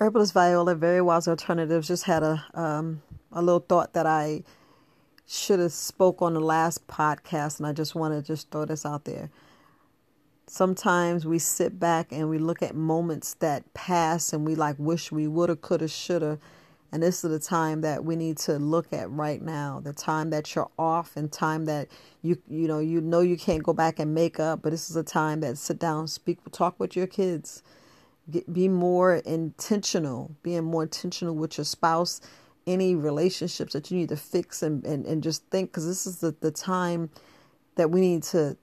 Herbalist Viola, Very Wise Alternatives, just had a um, a little thought that I should have spoke on the last podcast, and I just want to just throw this out there. Sometimes we sit back and we look at moments that pass, and we like wish we woulda, coulda, shoulda, and this is the time that we need to look at right now. The time that you're off, and time that you you know you know you can't go back and make up, but this is a time that sit down, speak, talk with your kids Get, be more intentional, being more intentional with your spouse, any relationships that you need to fix and, and, and just think, because this is the, the time that we need to,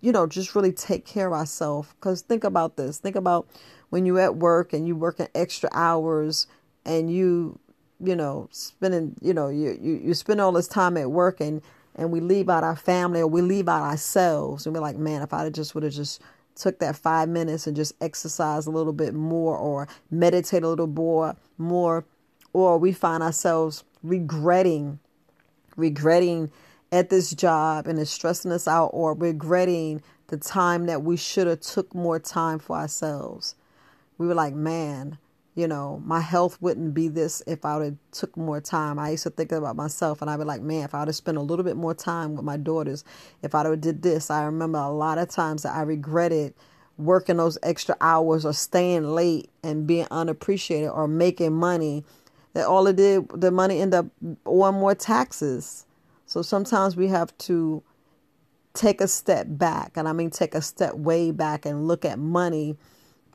you know, just really take care of ourselves. Because think about this. Think about when you're at work and you working extra hours and you, you know, spending, you know, you, you, you spend all this time at work and, and we leave out our family or we leave out ourselves and we're like, man, if I just would have just took that five minutes and just exercise a little bit more or meditate a little more more or we find ourselves regretting regretting at this job and it's stressing us out or regretting the time that we should have took more time for ourselves. We were like man you know, my health wouldn't be this if I would have took more time. I used to think about myself and I'd be like, man, if I would have spent a little bit more time with my daughters, if I would have did this, I remember a lot of times that I regretted working those extra hours or staying late and being unappreciated or making money that all it did, the money ended up owing more taxes. So sometimes we have to take a step back. And I mean, take a step way back and look at money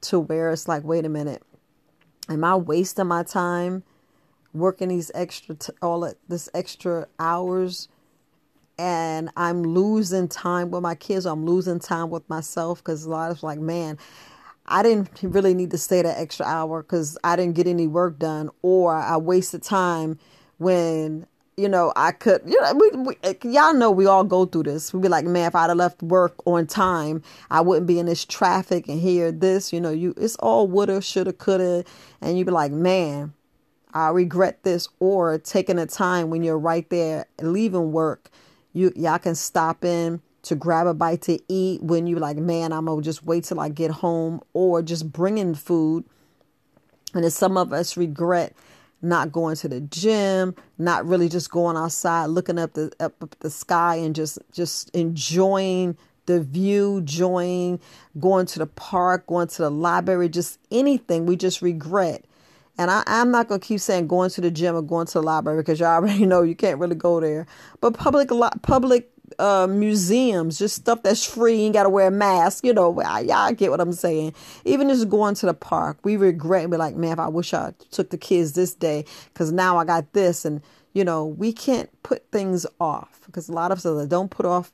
to where it's like, wait a minute Am I wasting my time working these extra t- all this extra hours? And I'm losing time with my kids I'm losing time with myself because a lot of like, man, I didn't really need to stay that extra hour because I didn't get any work done or I wasted time when you know, I could, you know, we, we, eh, y'all know we all go through this. We'd be like, man, if I'd have left work on time, I wouldn't be in this traffic and hear this, you know, you, it's all woulda, shoulda, coulda. And you'd be like, man, I regret this. Or taking a time when you're right there leaving work, you, y'all can stop in to grab a bite to eat when you're like, man, I'm gonna just wait till I get home or just bringing food. And then some of us regret not going to the gym, not really just going outside, looking up the up the sky and just just enjoying the view, enjoying going to the park, going to the library, just anything. We just regret. And I, I'm not gonna keep saying going to the gym or going to the library because y'all already know you can't really go there. But public public uh, museums, just stuff that's free. You ain't got to wear a mask. You know, y'all get what I'm saying. Even just going to the park, we regret and be like, man, if I wish I took the kids this day because now I got this. And, you know, we can't put things off because a lot of us are like, don't put off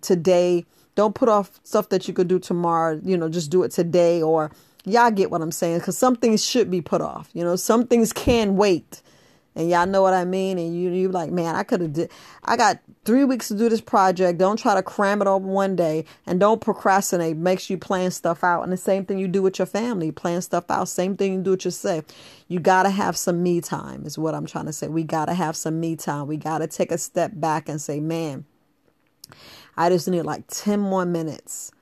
today. Don't put off stuff that you could do tomorrow. You know, just do it today or y'all get what I'm saying because some things should be put off. You know, some things can wait and y'all know what I mean. And you you like, man, I could have did. I got three weeks to do this project. Don't try to cram it over one day, and don't procrastinate. Makes you plan stuff out. And the same thing you do with your family, plan stuff out. Same thing you do with yourself. You gotta have some me time. Is what I'm trying to say. We gotta have some me time. We gotta take a step back and say, man, I just need like ten more minutes.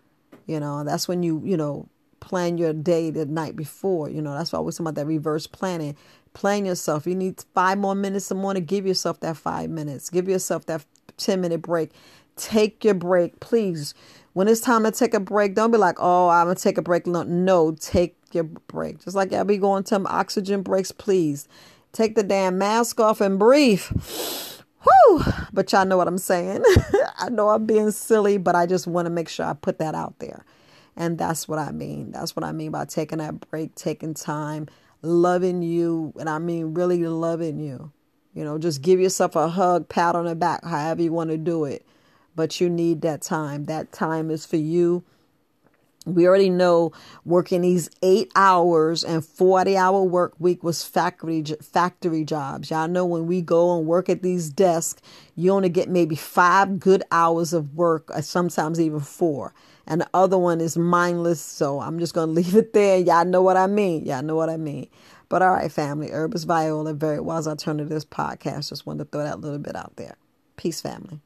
You know, that's when you you know plan your day the night before. You know, that's why we're talking about that reverse planning. Plan yourself. You need five more minutes a morning. Give yourself that five minutes. Give yourself that 10 minute break. Take your break, please. When it's time to take a break, don't be like, oh, I'm going to take a break. No, no, take your break. Just like I'll be going to oxygen breaks, please. Take the damn mask off and breathe. Whew. But y'all know what I'm saying. I know I'm being silly, but I just want to make sure I put that out there. And that's what I mean. That's what I mean by taking that break, taking time, loving you. And I mean really loving you. You know, just give yourself a hug, pat on the back, however you want to do it. But you need that time. That time is for you. We already know working these eight hours and 40 hour work week was factory factory jobs. Y'all know when we go and work at these desks, you only get maybe five good hours of work, uh, sometimes even four and the other one is mindless. So I'm just going to leave it there. Y'all know what I mean. Y'all know what I mean. But all right, family, Herbalist Viola, Very Wise Alternatives podcast. Just wanted to throw that little bit out there. Peace, family.